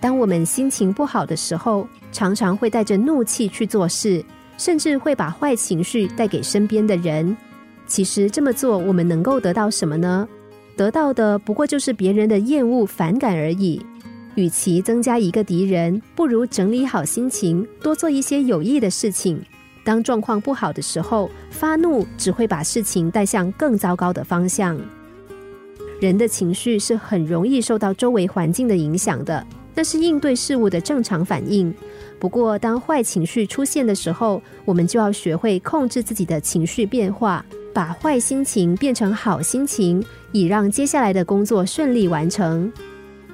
当我们心情不好的时候，常常会带着怒气去做事，甚至会把坏情绪带给身边的人。其实这么做，我们能够得到什么呢？得到的不过就是别人的厌恶、反感而已。与其增加一个敌人，不如整理好心情，多做一些有益的事情。当状况不好的时候，发怒只会把事情带向更糟糕的方向。人的情绪是很容易受到周围环境的影响的，那是应对事物的正常反应。不过，当坏情绪出现的时候，我们就要学会控制自己的情绪变化，把坏心情变成好心情，以让接下来的工作顺利完成。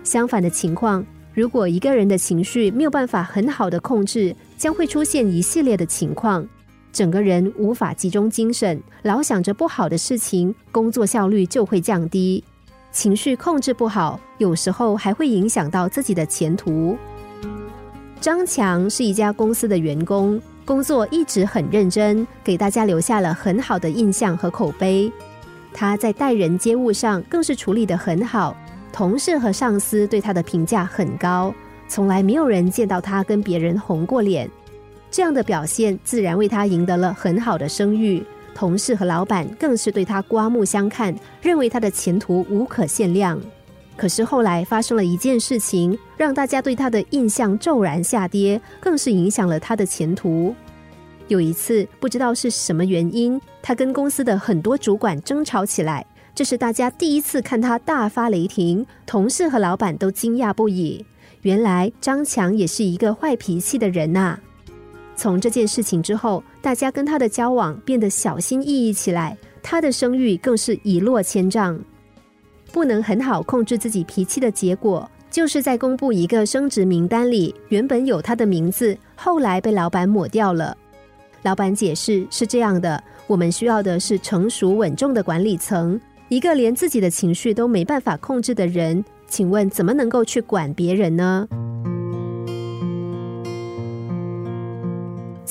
相反的情况，如果一个人的情绪没有办法很好的控制，将会出现一系列的情况，整个人无法集中精神，老想着不好的事情，工作效率就会降低。情绪控制不好，有时候还会影响到自己的前途。张强是一家公司的员工，工作一直很认真，给大家留下了很好的印象和口碑。他在待人接物上更是处理得很好。同事和上司对他的评价很高，从来没有人见到他跟别人红过脸。这样的表现自然为他赢得了很好的声誉，同事和老板更是对他刮目相看，认为他的前途无可限量。可是后来发生了一件事情，让大家对他的印象骤然下跌，更是影响了他的前途。有一次，不知道是什么原因，他跟公司的很多主管争吵起来。这是大家第一次看他大发雷霆，同事和老板都惊讶不已。原来张强也是一个坏脾气的人呐。从这件事情之后，大家跟他的交往变得小心翼翼起来，他的声誉更是一落千丈。不能很好控制自己脾气的结果，就是在公布一个升职名单里，原本有他的名字，后来被老板抹掉了。老板解释是这样的：我们需要的是成熟稳重的管理层。一个连自己的情绪都没办法控制的人，请问怎么能够去管别人呢？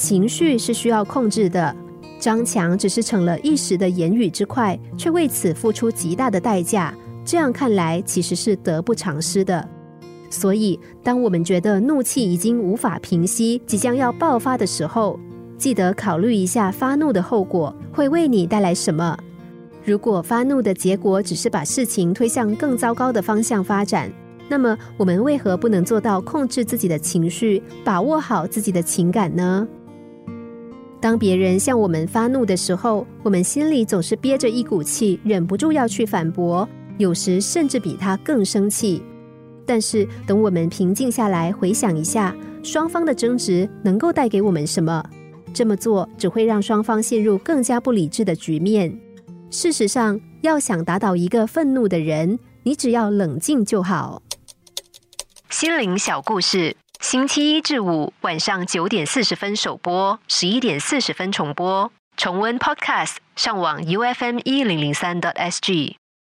情绪是需要控制的。张强只是成了一时的言语之快，却为此付出极大的代价。这样看来，其实是得不偿失的。所以，当我们觉得怒气已经无法平息，即将要爆发的时候，记得考虑一下发怒的后果会为你带来什么。如果发怒的结果只是把事情推向更糟糕的方向发展，那么我们为何不能做到控制自己的情绪，把握好自己的情感呢？当别人向我们发怒的时候，我们心里总是憋着一股气，忍不住要去反驳，有时甚至比他更生气。但是等我们平静下来，回想一下双方的争执能够带给我们什么？这么做只会让双方陷入更加不理智的局面。事实上，要想打倒一个愤怒的人，你只要冷静就好。心灵小故事，星期一至五晚上九点四十分首播，十一点四十分重播。重温 Podcast，上网 U F M 一零零三 t S G。